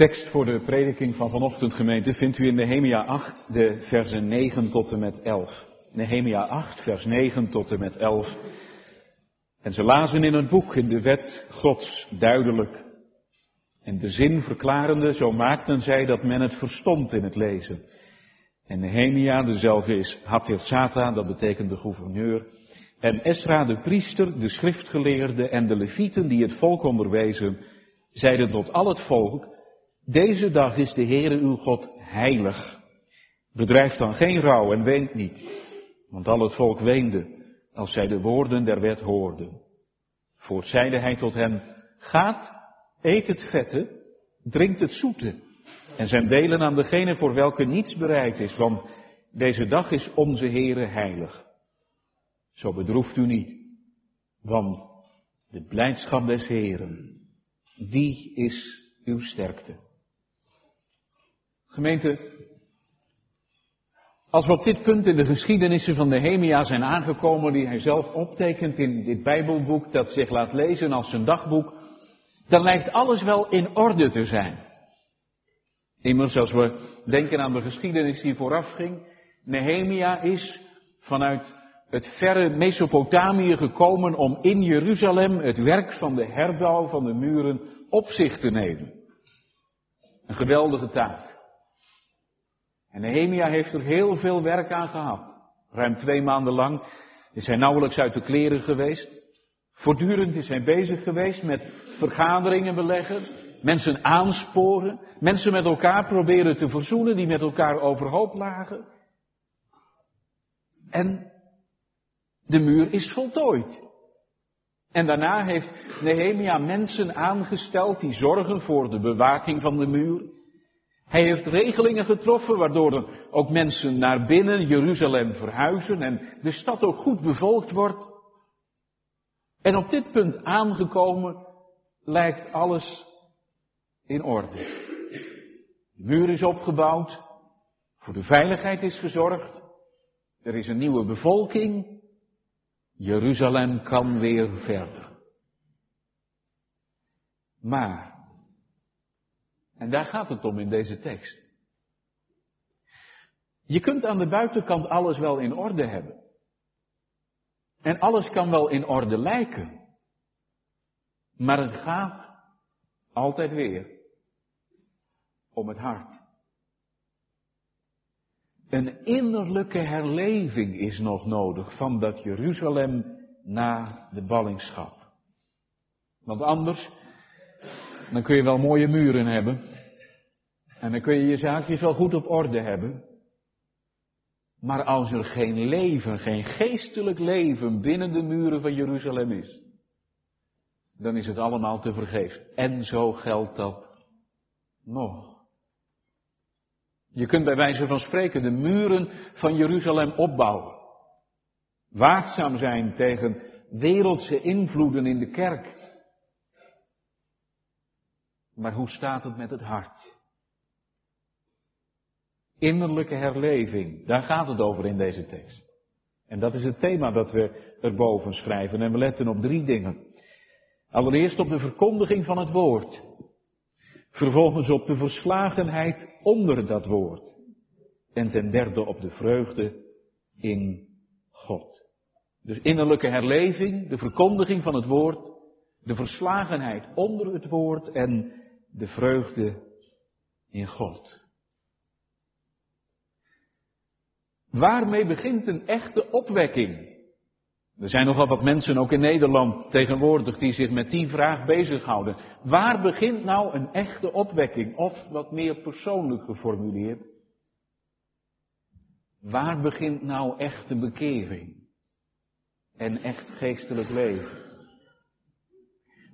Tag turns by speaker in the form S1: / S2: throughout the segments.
S1: tekst voor de prediking van vanochtend gemeente vindt u in Nehemia 8, de versen 9 tot en met 11. Nehemia 8, vers 9 tot en met 11. En ze lazen in het boek, in de wet Gods, duidelijk. En de zin verklarende, zo maakten zij dat men het verstond in het lezen. En Nehemia, dezelfde is Hatirzata, dat betekent de gouverneur. En Esra, de priester, de schriftgeleerde en de levieten die het volk onderwezen, zeiden tot al het volk, deze dag is de Heere uw God heilig. Bedrijf dan geen rouw en weent niet, want al het volk weende als zij de woorden der wet hoorden. Voort zeide hij tot hen, gaat, eet het vette, drinkt het zoete en zijn delen aan degene voor welke niets bereid is, want deze dag is onze Heere heilig. Zo bedroeft u niet, want de blijdschap des Heeren, die is uw sterkte. Gemeente, als we op dit punt in de geschiedenissen van Nehemia zijn aangekomen, die hij zelf optekent in dit Bijbelboek, dat zich laat lezen als zijn dagboek, dan lijkt alles wel in orde te zijn. Immers, als we denken aan de geschiedenis die voorafging, Nehemia is vanuit het verre Mesopotamië gekomen om in Jeruzalem het werk van de herbouw van de muren op zich te nemen. Een geweldige taak. En Nehemia heeft er heel veel werk aan gehad. Ruim twee maanden lang is hij nauwelijks uit de kleren geweest. Voortdurend is hij bezig geweest met vergaderingen beleggen, mensen aansporen, mensen met elkaar proberen te verzoenen die met elkaar overhoop lagen. En de muur is voltooid. En daarna heeft Nehemia mensen aangesteld die zorgen voor de bewaking van de muur. Hij heeft regelingen getroffen waardoor er ook mensen naar binnen Jeruzalem verhuizen en de stad ook goed bevolkt wordt. En op dit punt aangekomen lijkt alles in orde. De muur is opgebouwd, voor de veiligheid is gezorgd, er is een nieuwe bevolking, Jeruzalem kan weer verder. Maar en daar gaat het om in deze tekst. Je kunt aan de buitenkant alles wel in orde hebben. En alles kan wel in orde lijken. Maar het gaat altijd weer om het hart. Een innerlijke herleving is nog nodig van dat Jeruzalem na de ballingschap. Want anders dan kun je wel mooie muren hebben. En dan kun je je zaakjes wel goed op orde hebben. Maar als er geen leven, geen geestelijk leven binnen de muren van Jeruzalem is, dan is het allemaal te vergeefs. En zo geldt dat nog. Je kunt bij wijze van spreken de muren van Jeruzalem opbouwen. Waakzaam zijn tegen wereldse invloeden in de kerk. Maar hoe staat het met het hart? Innerlijke herleving, daar gaat het over in deze tekst. En dat is het thema dat we erboven schrijven. En we letten op drie dingen. Allereerst op de verkondiging van het woord. Vervolgens op de verslagenheid onder dat woord. En ten derde op de vreugde in God. Dus innerlijke herleving, de verkondiging van het woord, de verslagenheid onder het woord en de vreugde in God. Waarmee begint een echte opwekking? Er zijn nogal wat mensen, ook in Nederland tegenwoordig, die zich met die vraag bezighouden. Waar begint nou een echte opwekking? Of wat meer persoonlijk geformuleerd. Waar begint nou echte bekering? En echt geestelijk leven?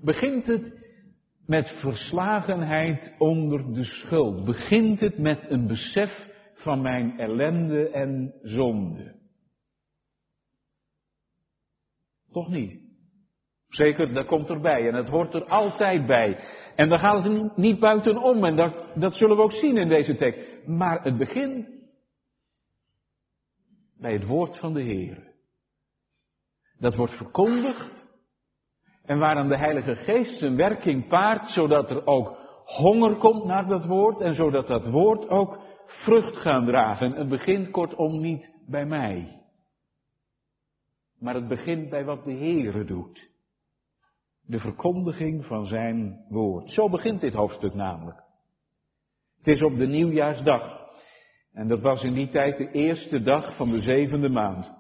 S1: Begint het met verslagenheid onder de schuld? Begint het met een besef van mijn ellende en zonde? Toch niet? Zeker, dat komt erbij en het hoort er altijd bij. En daar gaat het niet buitenom en dat, dat zullen we ook zien in deze tekst. Maar het begint bij het woord van de Heer. Dat wordt verkondigd en waaraan de Heilige Geest zijn werking paart, zodat er ook honger komt naar dat woord en zodat dat woord ook vrucht gaat dragen. Het begint kortom niet bij mij. Maar het begint bij wat de Heere doet. De verkondiging van zijn woord. Zo begint dit hoofdstuk namelijk. Het is op de nieuwjaarsdag. En dat was in die tijd de eerste dag van de zevende maand.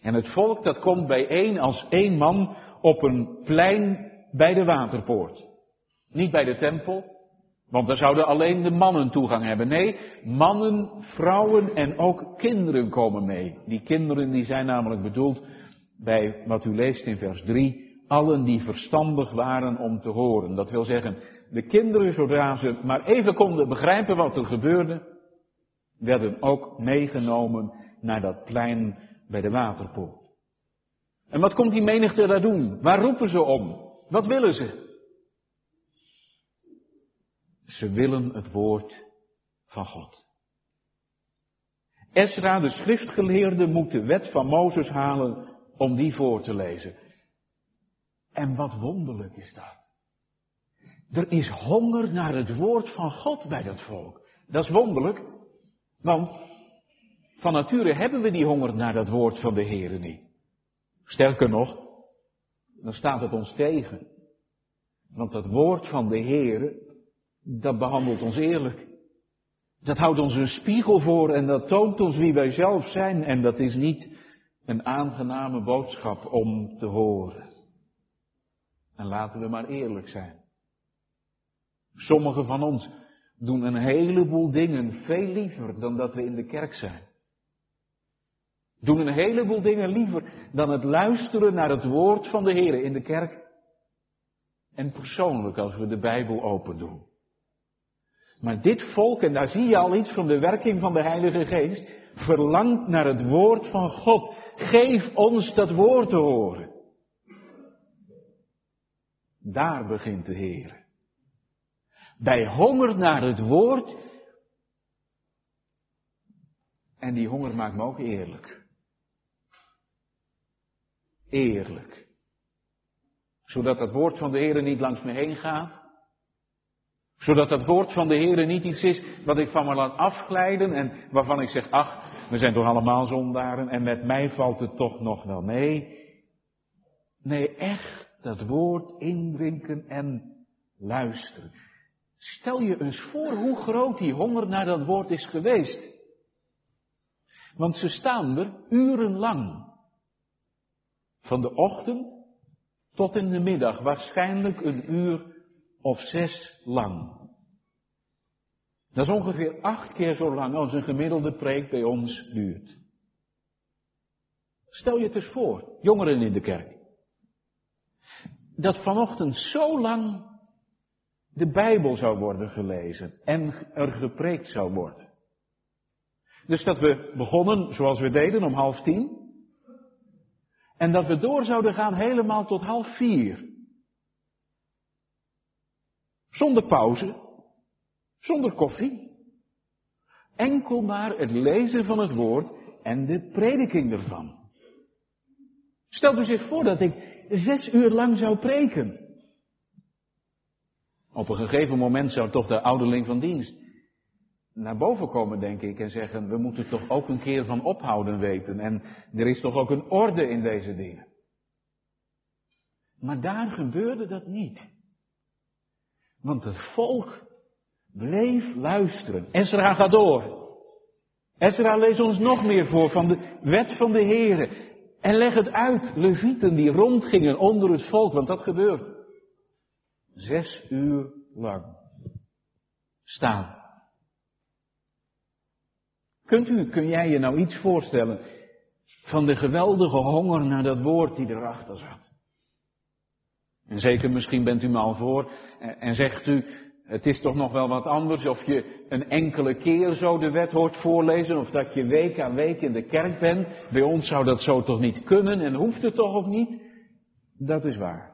S1: En het volk dat komt bijeen als één man op een plein bij de waterpoort. Niet bij de tempel, want daar zouden alleen de mannen toegang hebben. Nee, mannen, vrouwen en ook kinderen komen mee. Die kinderen die zijn namelijk bedoeld bij wat u leest in vers 3, allen die verstandig waren om te horen. Dat wil zeggen, de kinderen, zodra ze maar even konden begrijpen wat er gebeurde, werden ook meegenomen naar dat plein bij de waterpoort. En wat komt die menigte daar doen? Waar roepen ze om? Wat willen ze? Ze willen het woord van God. Esra, de schriftgeleerde, moet de wet van Mozes halen om die voor te lezen. En wat wonderlijk is dat. Er is honger naar het woord van God bij dat volk. Dat is wonderlijk, want van nature hebben we die honger naar dat woord van de Heer niet. Sterker nog, dan staat het ons tegen. Want dat woord van de Heer, dat behandelt ons eerlijk. Dat houdt ons een spiegel voor en dat toont ons wie wij zelf zijn. En dat is niet een aangename boodschap om te horen. En laten we maar eerlijk zijn. Sommigen van ons doen een heleboel dingen veel liever dan dat we in de kerk zijn. Doen een heleboel dingen liever dan het luisteren naar het woord van de Heer in de kerk. En persoonlijk als we de Bijbel open doen. Maar dit volk, en daar zie je al iets van de werking van de Heilige Geest, verlangt naar het woord van God. Geef ons dat woord te horen. Daar begint de Heer. Bij honger naar het woord. En die honger maakt me ook eerlijk. Eerlijk. Zodat het woord van de Heer niet langs me heen gaat. Zodat het woord van de Heer niet iets is wat ik van me laat afglijden en waarvan ik zeg, ach, we zijn toch allemaal zondaren en met mij valt het toch nog wel mee. Nee, echt dat woord indrinken en luisteren. Stel je eens voor hoe groot die honger naar dat woord is geweest. Want ze staan er urenlang. Van de ochtend tot in de middag, waarschijnlijk een uur of zes lang. Dat is ongeveer acht keer zo lang als een gemiddelde preek bij ons duurt. Stel je het eens voor, jongeren in de kerk. Dat vanochtend zo lang de Bijbel zou worden gelezen en er gepreekt zou worden. Dus dat we begonnen, zoals we deden, om half tien. En dat we door zouden gaan helemaal tot half vier. Zonder pauze, zonder koffie. Enkel maar het lezen van het woord en de prediking ervan. Stel u zich voor dat ik zes uur lang zou preken. Op een gegeven moment zou toch de ouderling van dienst naar boven komen, denk ik, en zeggen, we moeten toch ook een keer van ophouden weten. En er is toch ook een orde in deze dingen. Maar daar gebeurde dat niet. Want het volk bleef luisteren. Ezra gaat door. Ezra leest ons nog meer voor van de wet van de Here. En leg het uit, levieten die rondgingen onder het volk, want dat gebeurde. Zes uur lang. Staan. Kunt u, kun jij je nou iets voorstellen van de geweldige honger naar dat woord die erachter zat? En zeker misschien bent u me al voor en zegt u, het is toch nog wel wat anders of je een enkele keer zo de wet hoort voorlezen of dat je week aan week in de kerk bent. Bij ons zou dat zo toch niet kunnen en hoeft het toch ook niet? Dat is waar.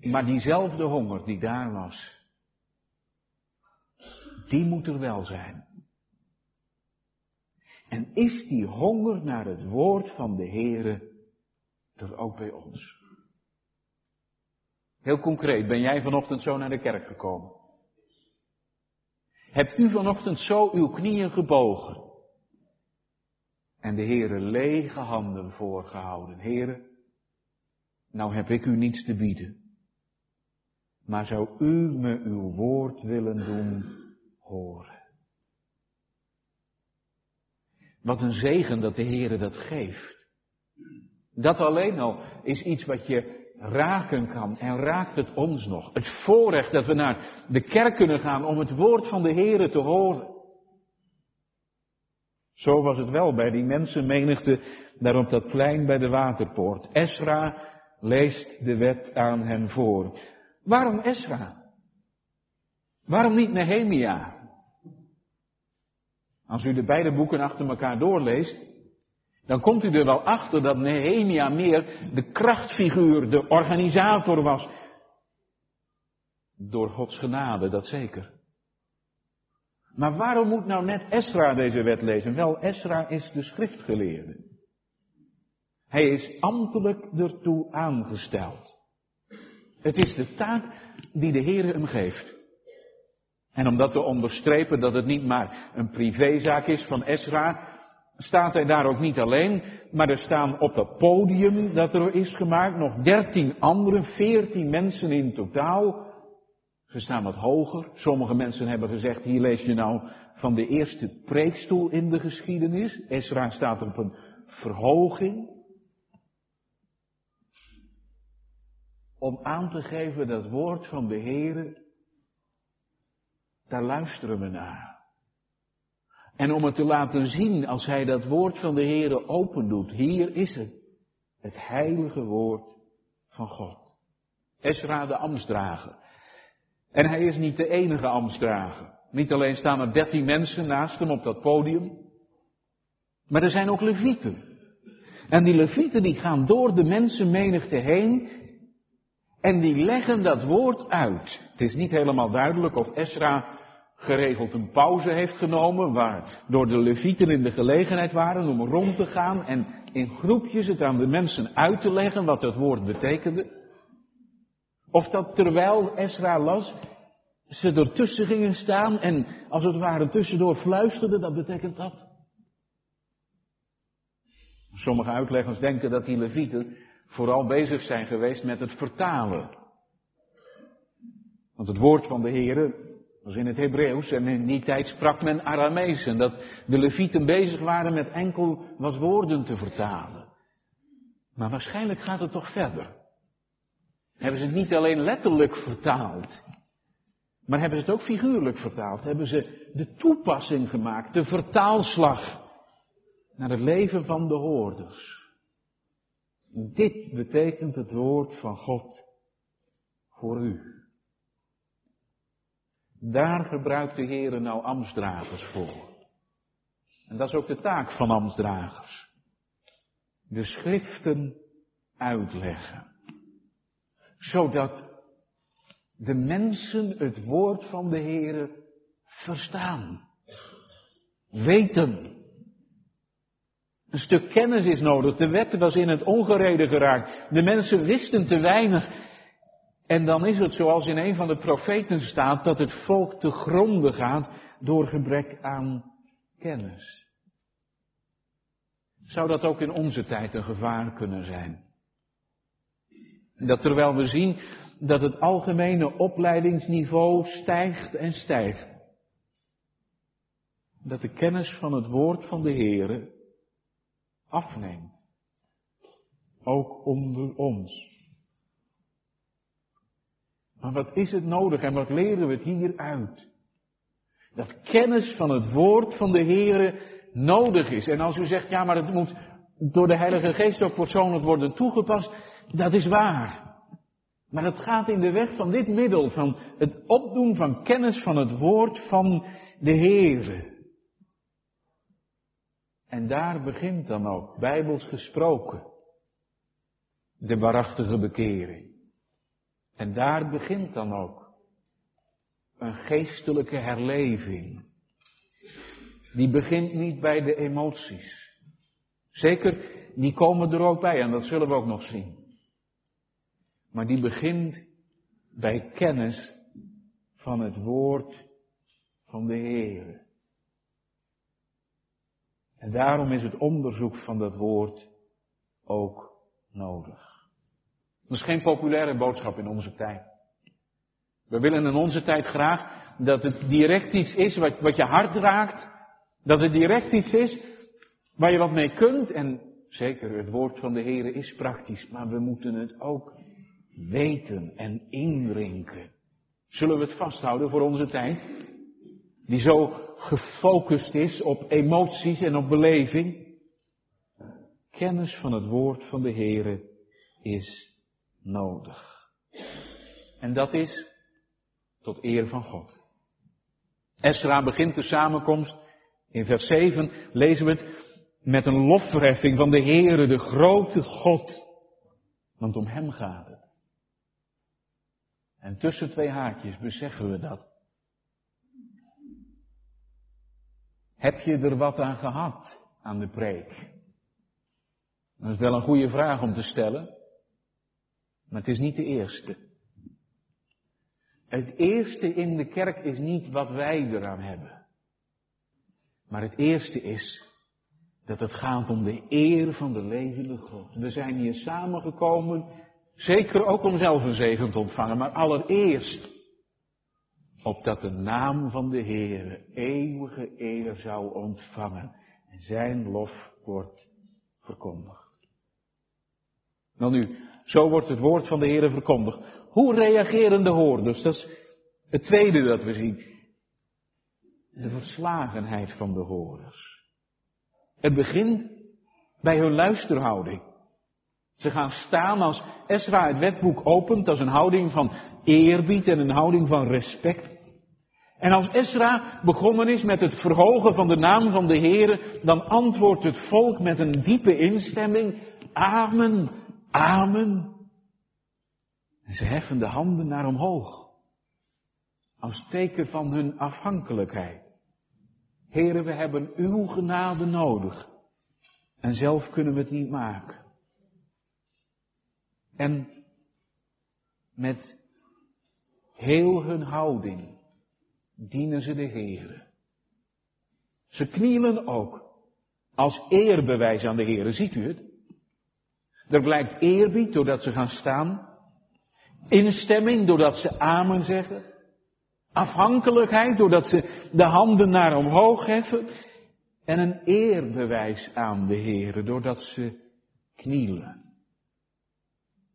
S1: Maar diezelfde honger die daar was, die moet er wel zijn. En is die honger naar het woord van de Heere er ook bij ons? Heel concreet, ben jij vanochtend zo naar de kerk gekomen? Hebt u vanochtend zo uw knieën gebogen? En de Heere lege handen voorgehouden. Heere, nou heb ik u niets te bieden. Maar zou u me uw woord willen doen horen? Wat een zegen dat de Heere dat geeft. Dat alleen al is iets wat je raken kan. En raakt het ons nog. Het voorrecht dat we naar de kerk kunnen gaan om het woord van de Heere te horen. Zo was het wel bij die mensenmenigte daar op dat plein bij de waterpoort. Esra leest de wet aan hen voor. Waarom Esra? Waarom niet Nehemia? Als u de beide boeken achter elkaar doorleest, dan komt u er wel achter dat Nehemia meer de krachtfiguur, de organisator was. Door Gods genade, dat zeker. Maar waarom moet nou net Esra deze wet lezen? Wel, Esra is de schriftgeleerde. Hij is ambtelijk ertoe aangesteld. Het is de taak die de Heer hem geeft. En om dat te onderstrepen dat het niet maar een privézaak is van Esra, staat hij daar ook niet alleen, maar er staan op dat podium dat er is gemaakt nog dertien anderen, veertien mensen in totaal. Ze staan wat hoger. Sommige mensen hebben gezegd, hier lees je nou van de eerste preekstoel in de geschiedenis. Esra staat op een verhoging. Om aan te geven dat woord van de Heere, daar luisteren we naar. En om het te laten zien als hij dat woord van de Heere opendoet. Hier is het. Het heilige woord van God. Esra de ambtsdrager. En hij is niet de enige ambtsdrager. Niet alleen staan er dertien mensen naast hem op dat podium. Maar er zijn ook levieten. En die levieten die gaan door de mensenmenigte heen. En die leggen dat woord uit. Het is niet helemaal duidelijk of Esra geregeld een pauze heeft genomen, waardoor de levieten in de gelegenheid waren om rond te gaan en in groepjes het aan de mensen uit te leggen wat het woord betekende. Of dat terwijl Esra las, ze ertussen gingen staan en als het ware tussendoor fluisterden, dat betekent dat. Sommige uitleggers denken dat die levieten vooral bezig zijn geweest met het vertalen. Want het woord van de Heere was in het Hebreeuws en in die tijd sprak men Aramees en dat de levieten bezig waren met enkel wat woorden te vertalen. Maar waarschijnlijk gaat het toch verder. Hebben ze het niet alleen letterlijk vertaald, maar hebben ze het ook figuurlijk vertaald? Hebben ze de toepassing gemaakt, de vertaalslag naar het leven van de hoorders? Dit betekent het woord van God voor u. Daar gebruikt de Heer nou ambtsdragers voor. En dat is ook de taak van ambtsdragers. De schriften uitleggen. Zodat de mensen het woord van de Heer verstaan. Weten. Een stuk kennis is nodig. De wet was in het ongereden geraakt. De mensen wisten te weinig. En dan is het zoals in een van de profeten staat dat het volk te gronden gaat door gebrek aan kennis. Zou dat ook in onze tijd een gevaar kunnen zijn? Dat terwijl we zien dat het algemene opleidingsniveau stijgt en stijgt, dat de kennis van het woord van de Heere afneemt. Ook onder ons. Maar wat is het nodig en wat leren we het hieruit? Dat kennis van het woord van de Heere nodig is. En als u zegt, ja, maar het moet door de Heilige Geest ook persoonlijk worden toegepast, dat is waar. Maar het gaat in de weg van dit middel, van het opdoen van kennis van het woord van de Heere. En daar begint dan ook, bijbels gesproken, de waarachtige bekering. En daar begint dan ook een geestelijke herleving. Die begint niet bij de emoties. Zeker, die komen er ook bij en dat zullen we ook nog zien. Maar die begint bij kennis van het woord van de Heer. En daarom is het onderzoek van dat woord ook nodig. Dat is geen populaire boodschap in onze tijd. We willen in onze tijd graag dat het direct iets is wat, wat je hart raakt. Dat het direct iets is waar je wat mee kunt. En zeker, het woord van de Heer is praktisch. Maar we moeten het ook weten en indrinken. Zullen we het vasthouden voor onze tijd? Die zo gefocust is op emoties en op beleving. Kennis van het woord van de Heer is nodig. En dat is tot eer van God. Esra begint de samenkomst. In vers 7 lezen we het met een lofverheffing van de Heere, de grote God. Want om Hem gaat het. En tussen twee haakjes beseffen we dat. Heb je er wat aan gehad aan de preek? Dat is wel een goede vraag om te stellen, maar het is niet de eerste. Het eerste in de kerk is niet wat wij eraan hebben. Maar het eerste is dat het gaat om de eer van de levende God. We zijn hier samengekomen, zeker ook om zelf een zegen te ontvangen, maar allereerst opdat de naam van de Heere eeuwige eer zou ontvangen en zijn lof wordt verkondigd. Nou nu, zo wordt het woord van de Heere verkondigd. Hoe reageren de hoorders? Dat is het tweede dat we zien. De verslagenheid van de hoorders. Het begint bij hun luisterhouding. Ze gaan staan als Esra het wetboek opent, dat is een houding van eerbied en een houding van respect. En als Esra begonnen is met het verhogen van de naam van de Heere, dan antwoordt het volk met een diepe instemming, Amen, Amen. En ze heffen de handen naar omhoog. Als teken van hun afhankelijkheid. Heren, we hebben uw genade nodig. En zelf kunnen we het niet maken. En met heel hun houding dienen ze de Heere. Ze knielen ook als eerbewijs aan de Heere. Ziet u het? Er blijkt eerbied doordat ze gaan staan. Instemming doordat ze amen zeggen. Afhankelijkheid doordat ze de handen naar omhoog heffen. En een eerbewijs aan de Heere doordat ze knielen.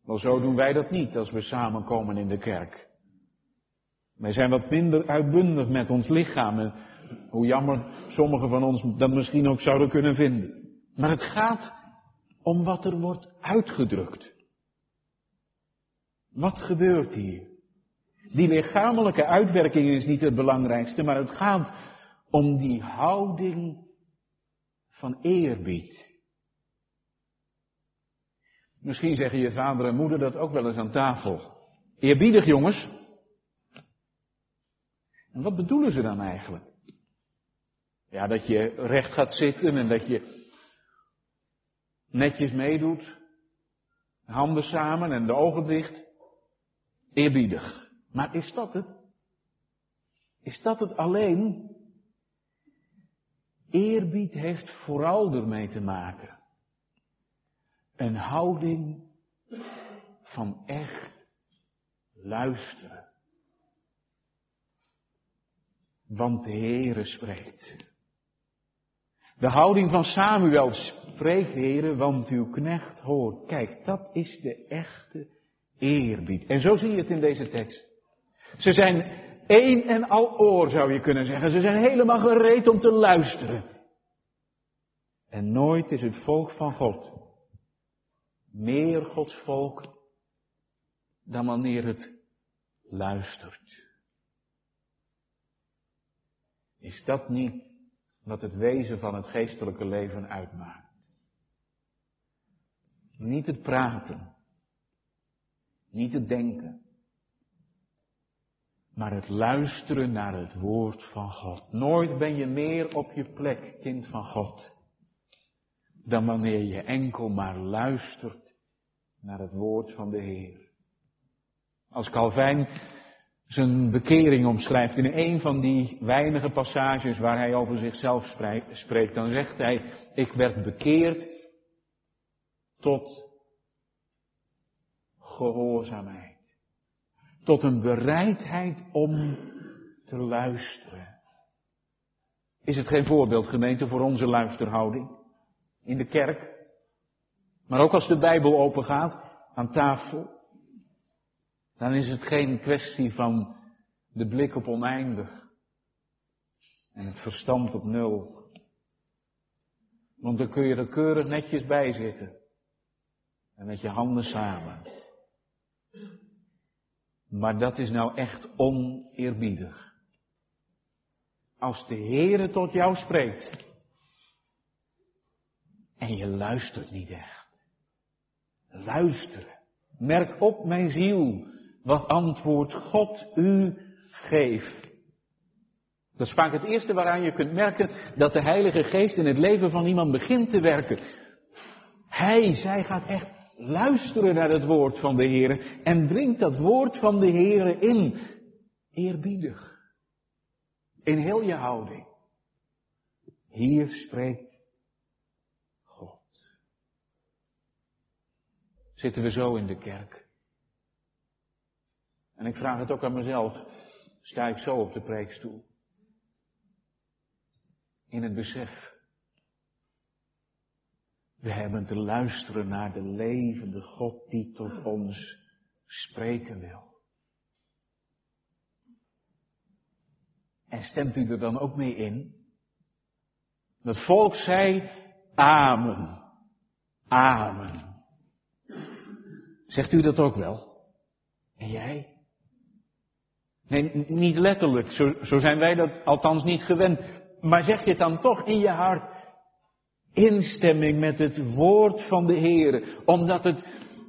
S1: Wel zo doen wij dat niet als we samenkomen in de kerk. Wij zijn wat minder uitbundig met ons lichaam. En hoe jammer sommigen van ons dat misschien ook zouden kunnen vinden. Maar het gaat om wat er wordt uitgedrukt. Wat gebeurt hier? Die lichamelijke uitwerking is niet het belangrijkste, maar het gaat om die houding van eerbied. Misschien zeggen je vader en moeder dat ook wel eens aan tafel. Eerbiedig jongens. En wat bedoelen ze dan eigenlijk? Ja, dat je recht gaat zitten en dat je netjes meedoet, handen samen en de ogen dicht, eerbiedig. Maar is dat het? Is dat het alleen? Eerbied heeft vooral ermee te maken. Een houding van echt luisteren. Want de Heere spreekt. De houding van Samuel, spreek heren, want uw knecht hoort. Kijk, dat is de echte eerbied. En zo zie je het in deze tekst. Ze zijn één en al oor, zou je kunnen zeggen. Ze zijn helemaal gereed om te luisteren. En nooit is het volk van God meer Gods volk dan wanneer het luistert. Is dat niet wat het wezen van het geestelijke leven uitmaakt. Niet het praten, niet het denken, maar het luisteren naar het woord van God. Nooit ben je meer op je plek, kind van God, dan wanneer je enkel maar luistert naar het woord van de Heer. Als Calvijn zijn bekering omschrijft in een van die weinige passages waar hij over zichzelf spreekt, dan zegt hij, ik werd bekeerd tot gehoorzaamheid. Tot een bereidheid om te luisteren. Is het geen voorbeeld, gemeente, voor onze luisterhouding? In de kerk? Maar ook als de Bijbel opengaat, aan tafel? Dan is het geen kwestie van de blik op oneindig en het verstand op nul. Want dan kun je er keurig netjes bij zitten. En met je handen samen. Maar dat is nou echt oneerbiedig. Als de Heere tot jou spreekt. En je luistert niet echt. Luisteren. Merk op mijn ziel wat antwoord God u geeft. Dat is vaak het eerste waaraan je kunt merken dat de Heilige Geest in het leven van iemand begint te werken. Hij, zij gaat echt luisteren naar het woord van de Heer en dringt dat woord van de Heer in. Eerbiedig. In heel je houding. Hier spreekt God. Zitten we zo in de kerk? En ik vraag het ook aan mezelf. Sta ik zo op de preekstoel? In het besef. We hebben te luisteren naar de levende God die tot ons spreken wil. En stemt u er dan ook mee in? Het volk zei Amen. Amen. Zegt u dat ook wel? En jij? Nee, niet letterlijk. Zo, zo zijn wij dat althans niet gewend. Maar zeg je dan toch in je hart. Instemming met het woord van de Heer. Omdat het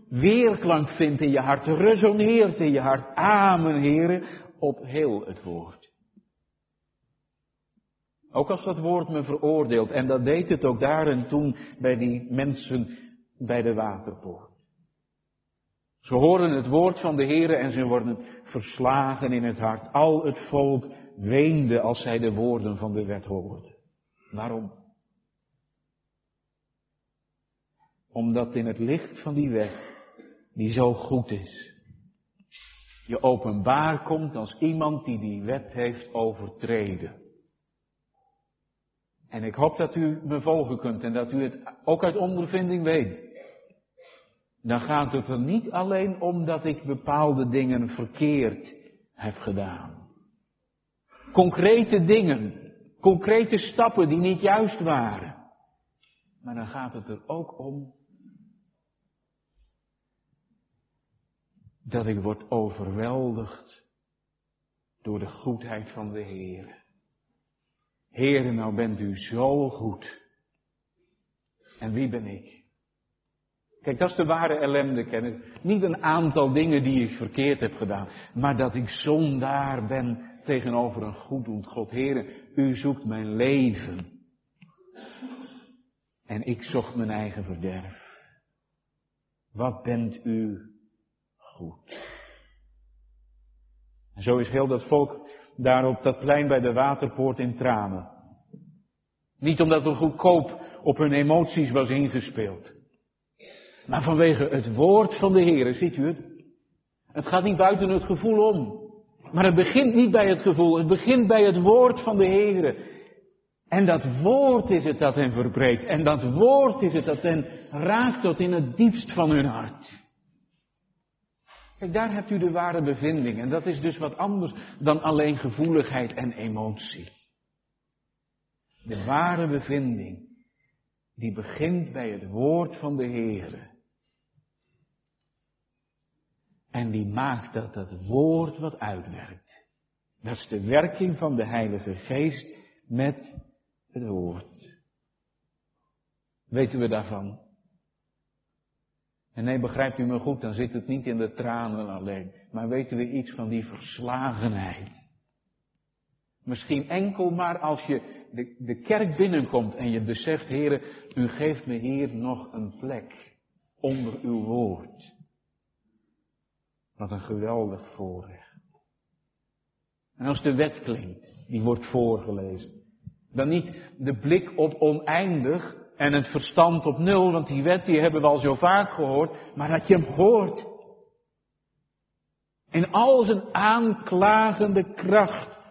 S1: weerklank vindt in je hart. Resoneert in je hart. Amen, Heer. Op heel het woord. Ook als dat woord me veroordeelt. En dat deed het ook daar en toen bij die mensen bij de waterpoort. Ze horen het woord van de Heer en ze worden verslagen in het hart. Al het volk weende als zij de woorden van de wet hoorden. Waarom? Omdat in het licht van die wet, die zo goed is, je openbaar komt als iemand die die wet heeft overtreden. En ik hoop dat u me volgen kunt en dat u het ook uit ondervinding weet dan gaat het er niet alleen om dat ik bepaalde dingen verkeerd heb gedaan. Concrete dingen, concrete stappen die niet juist waren. Maar dan gaat het er ook om dat ik word overweldigd door de goedheid van de Heer. Heere, nou bent u zo goed. En wie ben ik? Kijk, dat is de ware ellende kennen. Niet een aantal dingen die ik verkeerd heb gedaan, maar dat ik zondaar ben tegenover een goeddoend God. Heren, u zoekt mijn leven. En ik zocht mijn eigen verderf. Wat bent u goed. Zo is heel dat volk daar op dat plein bij de waterpoort in tranen. Niet omdat er goedkoop op hun emoties was ingespeeld. Maar vanwege het woord van de Heer, ziet u het? Het gaat niet buiten het gevoel om. Maar het begint niet bij het gevoel, het begint bij het woord van de Heer. En dat woord is het dat hen verbreekt. En dat woord is het dat hen raakt tot in het diepst van hun hart. Kijk, daar hebt u de ware bevinding. En dat is dus wat anders dan alleen gevoeligheid en emotie. De ware bevinding, die begint bij het woord van de Heer. En die maakt dat dat woord wat uitwerkt. Dat is de werking van de Heilige Geest met het woord. Weten we daarvan? En nee, begrijpt u me goed, dan zit het niet in de tranen alleen. Maar weten we iets van die verslagenheid? Misschien enkel maar als je de, de kerk binnenkomt en je beseft, heren, u geeft me hier nog een plek onder uw woord.
S2: Wat een geweldig voorrecht. En als de wet klinkt, die wordt voorgelezen, dan niet de blik op oneindig en het verstand op nul, want die wet die hebben we al zo vaak gehoord, maar dat je hem hoort. In al zijn aanklagende kracht.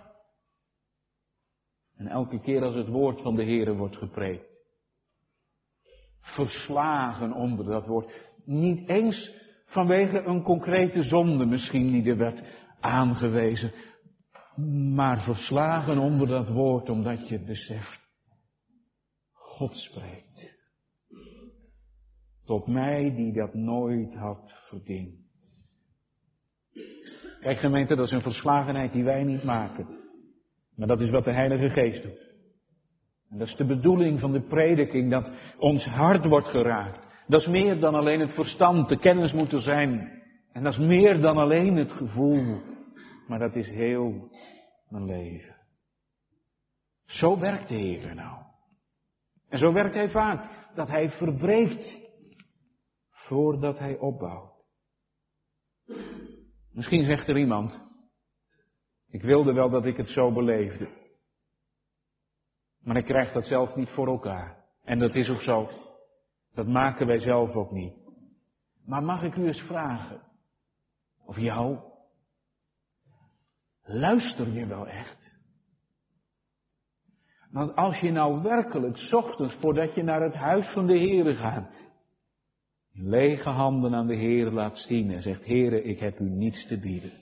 S2: En elke keer als het woord van de Heer wordt gepreekt. Verslagen onder dat woord. Niet eens vanwege een concrete zonde misschien die er werd aangewezen. Maar verslagen onder dat woord omdat je beseft. God spreekt. Tot mij die dat nooit had verdiend. Kijk gemeente, dat is een verslagenheid die wij niet maken. Maar dat is wat de Heilige Geest doet. En dat is de bedoeling van de prediking, dat ons hart wordt geraakt. Dat is meer dan alleen het verstand, de kennis moet er zijn. En dat is meer dan alleen het gevoel. Maar dat is heel mijn leven. Zo werkt de Heer nou. En zo werkt Hij vaak. Dat Hij verbreekt voordat Hij opbouwt. Misschien zegt er iemand, ik wilde wel dat ik het zo beleefde. Maar ik krijg dat zelf niet voor elkaar. En dat is ook zo. Dat maken wij zelf ook niet. Maar mag ik u eens vragen, of jou, luister je wel echt? Want als je nou werkelijk ochtends, voordat je naar het huis van de Heere gaat, lege handen aan de Heer laat zien en zegt, Heere, ik heb u niets te bieden.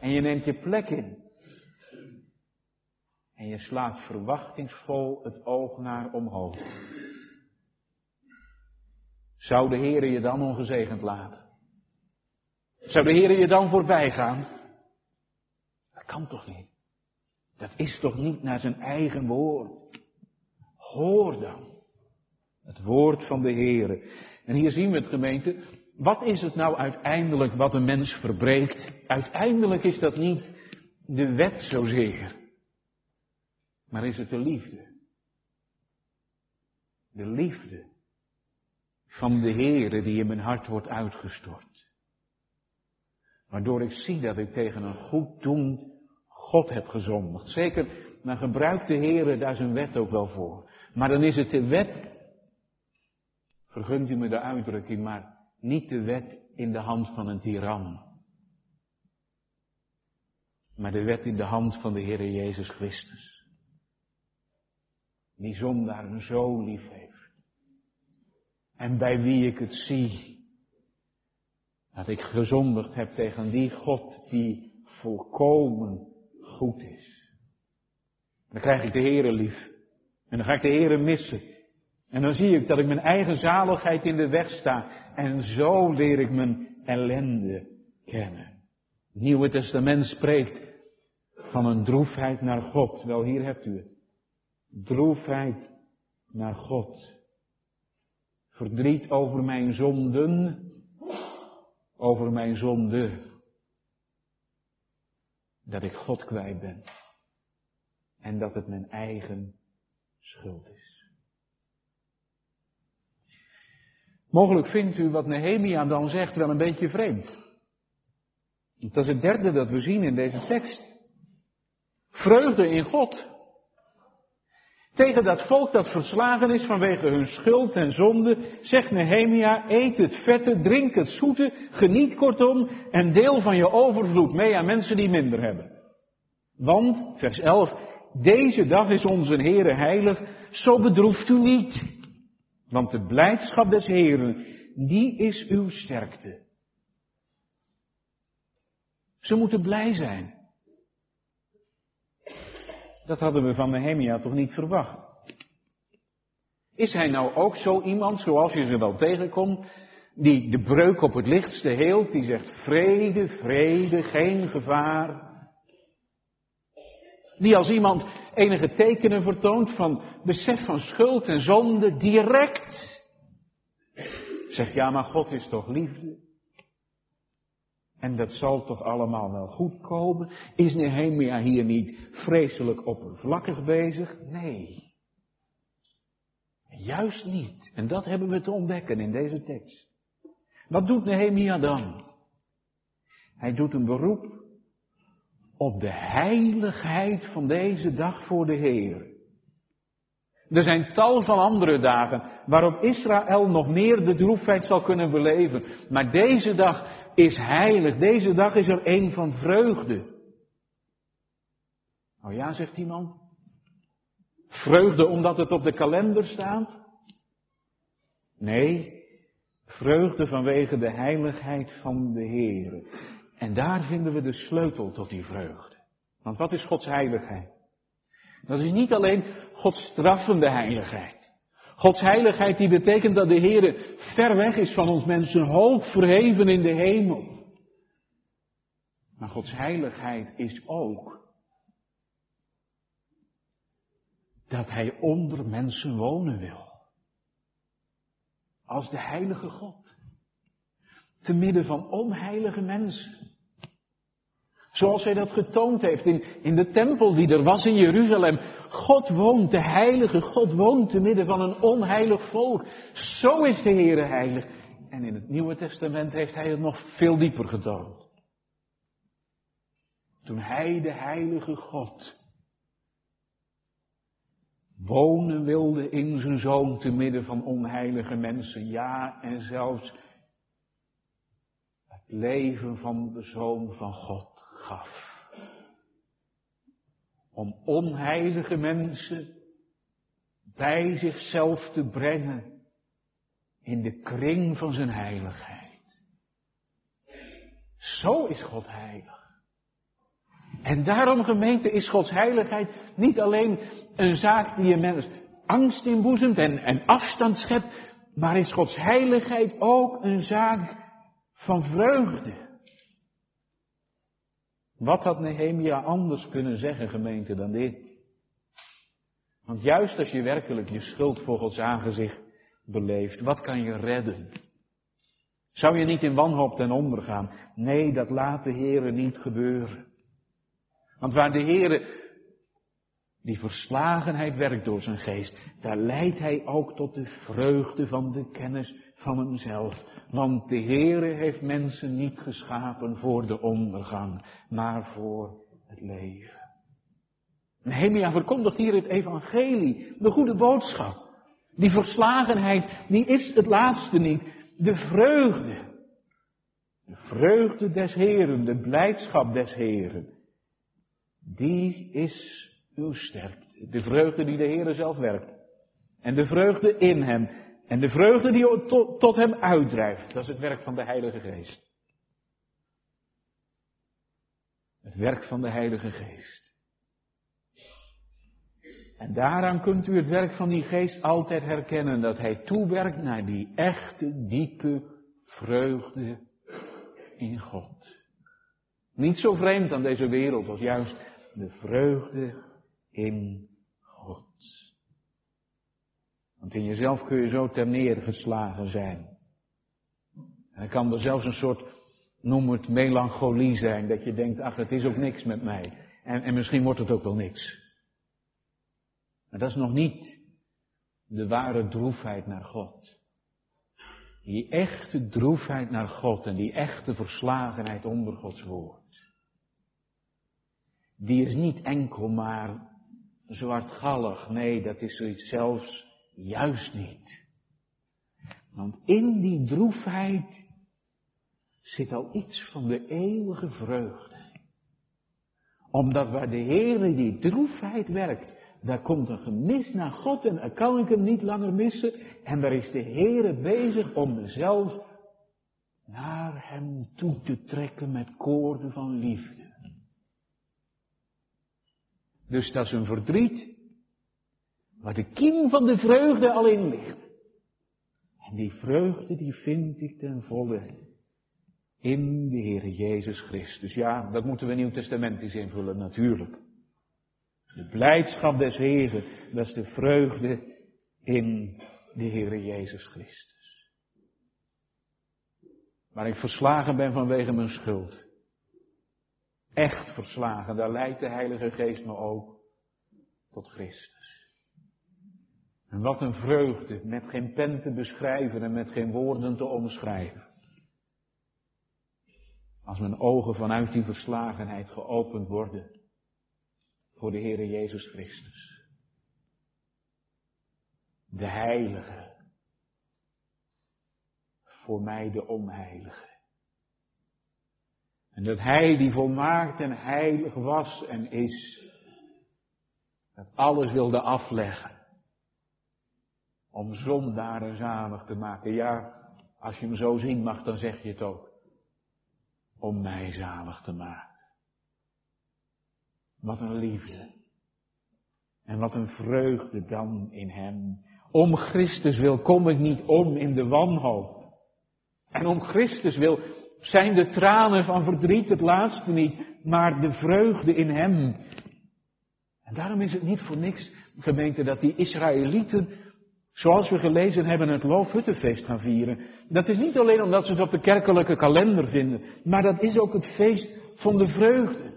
S2: En je neemt je plek in. En je slaat verwachtingsvol het oog naar omhoog. Zou de Heere je dan ongezegend laten? Zou de Heere je dan voorbij gaan? Dat kan toch niet? Dat is toch niet naar zijn eigen woord? Hoor dan. Het woord van de Heere. En hier zien we het gemeente. Wat is het nou uiteindelijk wat een mens verbreekt? Uiteindelijk is dat niet de wet zozeer. Maar is het de liefde. De liefde van de Heere die in mijn hart wordt uitgestort. Waardoor ik zie dat ik tegen een goed doen God heb gezondigd. Zeker, dan gebruikt de Heere daar zijn wet ook wel voor. Maar dan is het de wet vergunt u me de uitdrukking, maar niet de wet in de hand van een tiran. Maar de wet in de hand van de Heer Jezus Christus. Die zondaren zo lief heeft. En bij wie ik het zie. Dat ik gezondigd heb tegen die God die volkomen goed is. Dan krijg ik de Heere lief. En dan ga ik de Heere missen. En dan zie ik dat ik mijn eigen zaligheid in de weg sta. En zo leer ik mijn ellende kennen. Het Nieuwe Testament spreekt van een droefheid naar God. Wel, hier hebt u het. Droefheid naar God. Verdriet over mijn zonden, over mijn zonde. Dat ik God kwijt ben. En dat het mijn eigen schuld is. Mogelijk vindt u wat Nehemia dan zegt wel een beetje vreemd. Dat is het derde dat we zien in deze tekst. Vreugde in God. Tegen dat volk dat verslagen is vanwege hun schuld en zonde, zegt Nehemia, eet het vette, drink het zoete, geniet kortom en deel van je overvloed mee aan mensen die minder hebben. Want, vers 11, deze dag is onze Heere heilig, zo bedroeft u niet. Want de blijdschap des Heeren, die is uw sterkte. Ze moeten blij zijn. Dat hadden we van Nehemia toch niet verwacht. Is hij nou ook zo iemand, zoals je ze wel tegenkomt, die de breuk op het lichtste heelt, die zegt vrede, vrede, geen gevaar. Die als iemand enige tekenen vertoont van besef van schuld en zonde direct. Zegt ja, maar God is toch liefde? En dat zal toch allemaal wel goed komen? Is Nehemia hier niet vreselijk oppervlakkig bezig? Nee. Juist niet. En dat hebben we te ontdekken in deze tekst. Wat doet Nehemia dan? Hij doet een beroep op de heiligheid van deze dag voor de Heer. Er zijn tal van andere dagen waarop Israël nog meer de droefheid zal kunnen beleven. Maar deze dag is heilig. Deze dag is er een van vreugde. Oh ja, zegt iemand. Vreugde omdat het op de kalender staat? Nee, vreugde vanwege de heiligheid van de Heer. En daar vinden we de sleutel tot die vreugde. Want wat is Gods heiligheid? Dat is niet alleen Gods straffende heiligheid. Gods heiligheid die betekent dat de Heer ver weg is van ons mensen, hoog verheven in de hemel. Maar Gods heiligheid is ook dat Hij onder mensen wonen wil. Als de heilige God. Te midden van onheilige mensen. Zoals hij dat getoond heeft in, in de tempel die er was in Jeruzalem. God woont, de heilige God woont te midden van een onheilig volk. Zo is de Heere heilig. En in het Nieuwe Testament heeft hij het nog veel dieper getoond. Toen hij, de heilige God, wonen wilde in zijn zoon te midden van onheilige mensen. Ja, en zelfs het leven van de zoon van God Om onheilige mensen bij zichzelf te brengen in de kring van zijn heiligheid. Zo is God heilig. En daarom gemeente is Gods heiligheid niet alleen een zaak die je mens angst inboezemt en, en afstand schept, maar is Gods heiligheid ook een zaak van vreugde. Wat had Nehemia anders kunnen zeggen, gemeente, dan dit? Want juist als je werkelijk je schuld voor Gods aangezicht beleeft, wat kan je redden? Zou je niet in wanhoop ten onder gaan? Nee, dat laat de Heere niet gebeuren. Want waar de Heere die verslagenheid werkt door zijn geest, daar leidt hij ook tot de vreugde van de kennis van hemzelf. Want de Heere heeft mensen niet geschapen voor de ondergang, maar voor het leven. Nehemia verkondigt hier het evangelie, de goede boodschap. Die verslagenheid, die is het laatste niet. De vreugde. De vreugde des Heren, de blijdschap des Heren. Die is uw sterkte. De vreugde die de Heere zelf werkt. En de vreugde in hem. En de vreugde die tot, hem uitdrijft. Dat is het werk van de Heilige Geest. Het werk van de Heilige Geest. En daaraan kunt u het werk van die geest altijd herkennen, dat hij toewerkt naar die echte, diepe vreugde in God. Niet zo vreemd aan deze wereld als juist de vreugde in God. Want in jezelf kun je zo ter neergeslagen zijn. En dan kan er zelfs een soort, noem het melancholie zijn, dat je denkt, ach, het is ook niks met mij. En, en misschien wordt het ook wel niks. Maar dat is nog niet de ware droefheid naar God. Die echte droefheid naar God en die echte verslagenheid onder Gods woord. Die is niet enkel maar zwartgallig. Nee, dat is zoiets zelfs juist niet. Want in die droefheid zit al iets van de eeuwige vreugde. Omdat waar de Heer die droefheid werkt, daar komt een gemis naar God en dan kan ik hem niet langer missen. En daar is de Heer bezig om mezelf naar hem toe te trekken met koorden van liefde. Dus dat is een verdriet waar de kiem van de vreugde al in ligt. En die vreugde die vind ik ten volle in de Heer Jezus Christus. Ja, dat moeten we Nieuw Testamentisch invullen, natuurlijk. De blijdschap des Heeren, dat is de vreugde in de Heer Jezus Christus. Waar ik verslagen ben vanwege mijn schuld. Echt verslagen, daar leidt de Heilige Geest me ook tot Christus. En wat een vreugde, met geen pen te beschrijven en met geen woorden te omschrijven. Als mijn ogen vanuit die verslagenheid geopend worden voor de Heere Jezus Christus. De Heilige. Voor mij de onheilige. En dat Hij die volmaakt en heilig was en is, dat alles wilde afleggen. Om zondaren zalig te maken. Ja, als je hem zo zien mag, dan zeg je het ook. Om mij zalig te maken. Wat een liefde. En wat een vreugde dan in hem. Om Christus wil kom ik niet om in de wanhoop. En om Christus wil zijn de tranen van verdriet het laatste niet, maar de vreugde in hem. En daarom is het niet voor niks, gemeente, dat die Israëlieten, zoals we gelezen hebben, het Loofhuttenfeest gaan vieren. Dat is niet alleen omdat ze het op de kerkelijke kalender vinden, maar dat is ook het feest van de vreugde.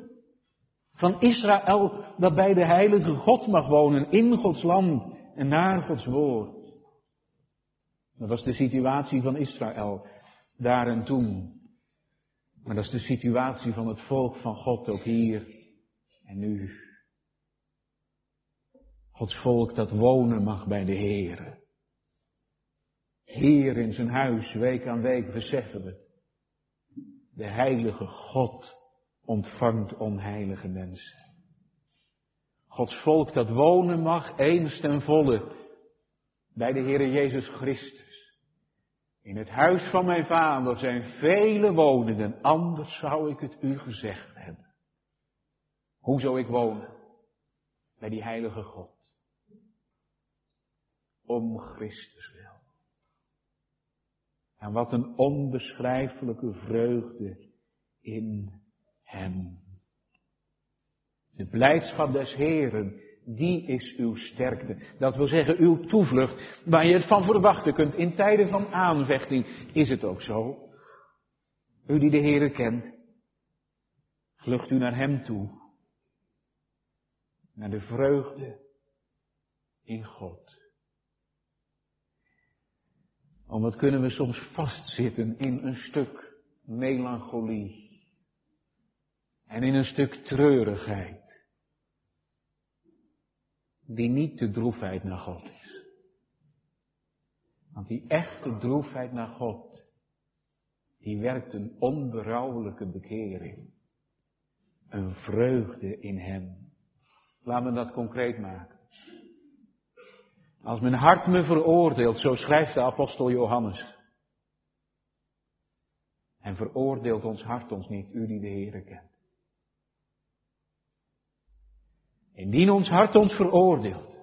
S2: Van Israël dat bij de heilige God mag wonen, in Gods land en naar Gods woord. Dat was de situatie van Israël daar en toen. Maar dat is de situatie van het volk van God ook hier en nu. Gods volk dat wonen mag bij de Heer. Hier in zijn huis, week aan week, beseffen we het. De heilige God ontvangt onheilige mensen. Gods volk dat wonen mag eens ten volle bij de Heere Jezus Christus. In het huis van mijn vader zijn vele woningen, anders zou ik het u gezegd hebben. Hoe zou ik wonen? Bij die heilige God. Om Christus wil. En wat een onbeschrijfelijke vreugde in hem. De blijdschap des Heren, die is uw sterkte. Dat wil zeggen uw toevlucht, waar je het van verwachten kunt. In tijden van aanvechting is het ook zo. U die de Heren kent, vlucht u naar Hem toe. Naar de vreugde in God. Omdat kunnen we soms vastzitten in een stuk melancholie. En in een stuk treurigheid. Die niet de droefheid naar God is. Want die echte droefheid naar God, die werkt een onberouwelijke bekering. Een vreugde in Hem. Laat me dat concreet maken. Als mijn hart me veroordeelt, zo schrijft de apostel Johannes. En veroordeelt ons hart ons niet, u die de Heere kent. Indien ons hart ons veroordeelt.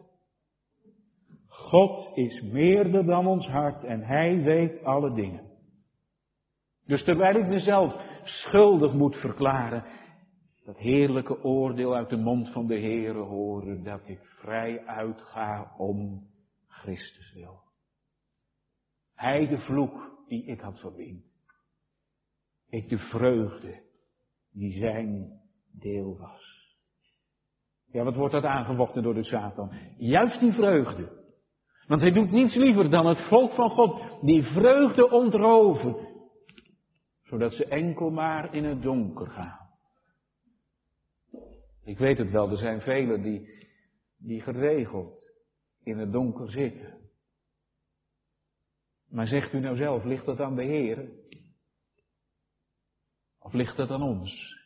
S2: God is meerder dan ons hart en Hij weet alle dingen. Dus terwijl ik mezelf schuldig moet verklaren, dat heerlijke oordeel uit de mond van de Heere horen, dat ik vrij uitga om Christus wil. Hij de vloek die ik had verdiend. Ik de vreugde die zijn deel was. Ja, wat wordt dat aangevochten door de Satan? Juist die vreugde. Want hij doet niets liever dan het volk van God die vreugde ontroven. Zodat ze enkel maar in het donker gaan. Ik weet het wel, er zijn velen die, die geregeld in het donker zitten. Maar zegt u nou zelf, ligt dat aan de Heer? Of ligt dat aan ons?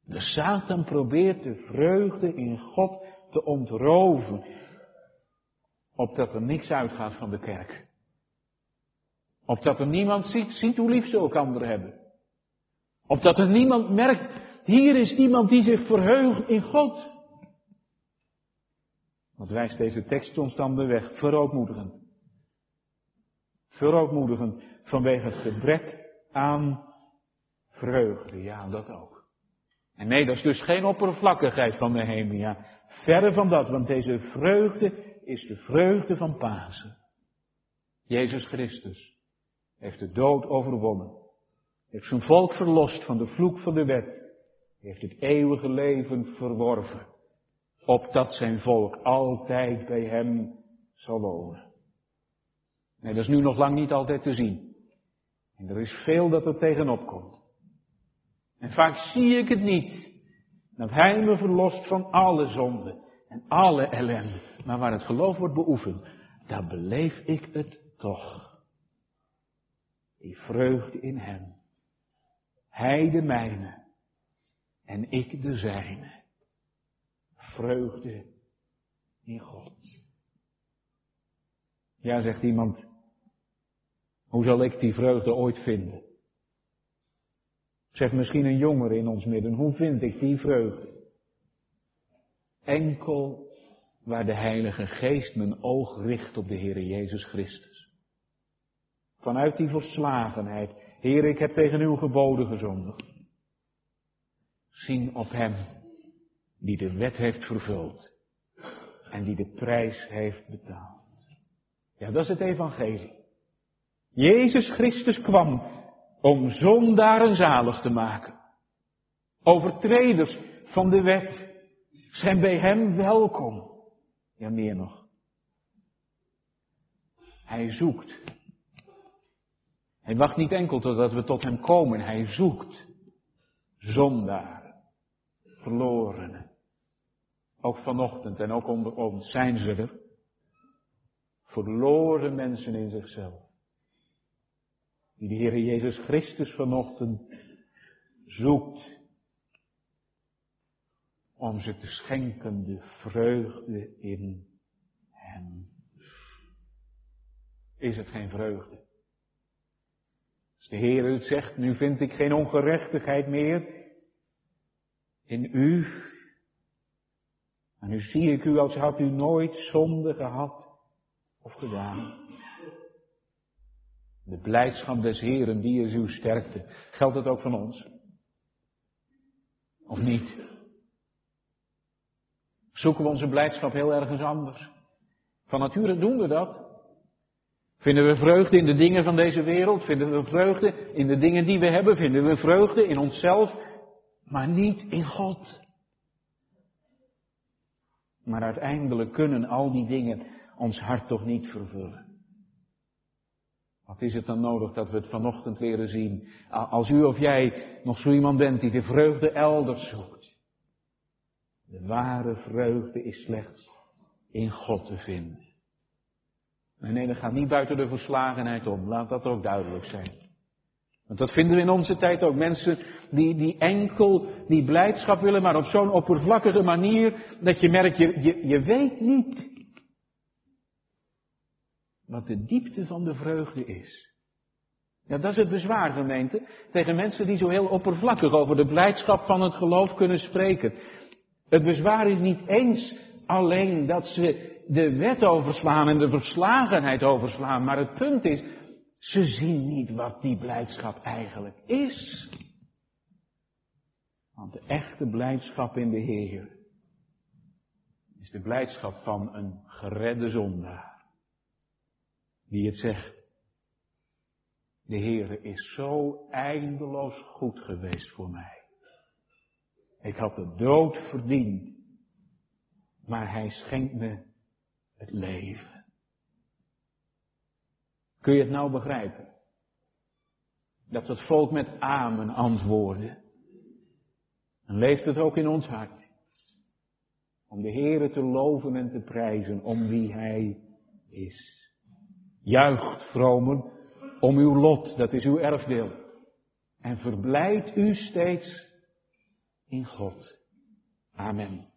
S2: De Satan probeert de vreugde in God te ontroven. Opdat er niks uitgaat van de kerk. Opdat er niemand ziet, ziet hoe lief ze elkaar hebben. Opdat er niemand merkt, hier is iemand die zich verheugt in God. Wat wijst deze tekst ons dan de weg? Verootmoedigend. Verootmoedigend vanwege het gebrek aan vreugde. Ja, dat ook. En nee, dat is dus geen oppervlakkigheid van Nehemia. Verre van dat, want deze vreugde is de vreugde van Pasen. Jezus Christus heeft de dood overwonnen. Heeft zijn volk verlost van de vloek van de wet. Heeft het eeuwige leven verworven. Opdat zijn volk altijd bij hem zal wonen. Nee, dat is nu nog lang niet altijd te zien. En er is veel dat er tegenop komt. En vaak zie ik het niet. Dat Hij me verlost van alle zonde en alle ellende. Maar waar het geloof wordt beoefend, daar beleef ik het toch. Die vreugde in Hem. Hij de mijne en ik de zijne. Vreugde in God. Ja, zegt iemand, hoe zal ik die vreugde ooit vinden? Zegt misschien een jongere in ons midden, hoe vind ik die vreugde? Enkel waar de Heilige Geest mijn oog richt op de Heer Jezus Christus. Vanuit die verslagenheid, Heer, ik heb tegen uw geboden gezondigd. Zien op Hem die de wet heeft vervuld en die de prijs heeft betaald. Ja, dat is het evangelie. Jezus Christus kwam om zondaren zalig te maken. Overtreders van de wet zijn bij Hem welkom. Ja, meer nog. Hij zoekt. Hij wacht niet enkel totdat we tot Hem komen. Hij zoekt zondaren, verlorenen. Ook vanochtend en ook onder ons zijn ze er. Verloren mensen in zichzelf. Die de Heer Jezus Christus vanochtend zoekt. Om ze te schenken de vreugde in Hem. Is het geen vreugde? Als de Heer het zegt, nu vind ik geen ongerechtigheid meer in u. En nu zie ik u als had u nooit zonde gehad of gedaan. De blijdschap des Heren, die is uw sterkte. Geldt het ook van ons? Of niet? Zoeken we onze blijdschap heel ergens anders? Van nature doen we dat. Vinden we vreugde in de dingen van deze wereld? Vinden we vreugde in de dingen die we hebben? Vinden we vreugde in onszelf? Maar niet in God. Maar uiteindelijk kunnen al die dingen ons hart toch niet vervullen. Wat is het dan nodig dat we het vanochtend leren zien? Als u of jij nog zo iemand bent die de vreugde elders zoekt. De ware vreugde is slechts in God te vinden. Nee, nee, dat gaat niet buiten de verslagenheid om. Laat dat ook duidelijk zijn. Want dat vinden we in onze tijd ook. Mensen die, die enkel die blijdschap willen, maar op zo'n oppervlakkige manier dat je merkt, je, je, je weet niet wat de diepte van de vreugde is. Ja, dat is het bezwaar, gemeente, tegen mensen die zo heel oppervlakkig over de blijdschap van het geloof kunnen spreken. Het bezwaar is niet eens alleen dat ze de wet overslaan en de verslagenheid overslaan, maar het punt is, ze zien niet wat die blijdschap eigenlijk is. Want de echte blijdschap in de Heer is de blijdschap van een geredde zondaar die het zegt. De Heere is zo eindeloos goed geweest voor mij. Ik had de dood verdiend, maar Hij schenkt me het leven. Kun je het nou begrijpen? Dat het volk met amen antwoordde. En leeft het ook in ons hart. Om de Heere te loven en te prijzen om wie Hij is. Juicht, vromen, om uw lot, dat is uw erfdeel. En verblijd u steeds in God. Amen.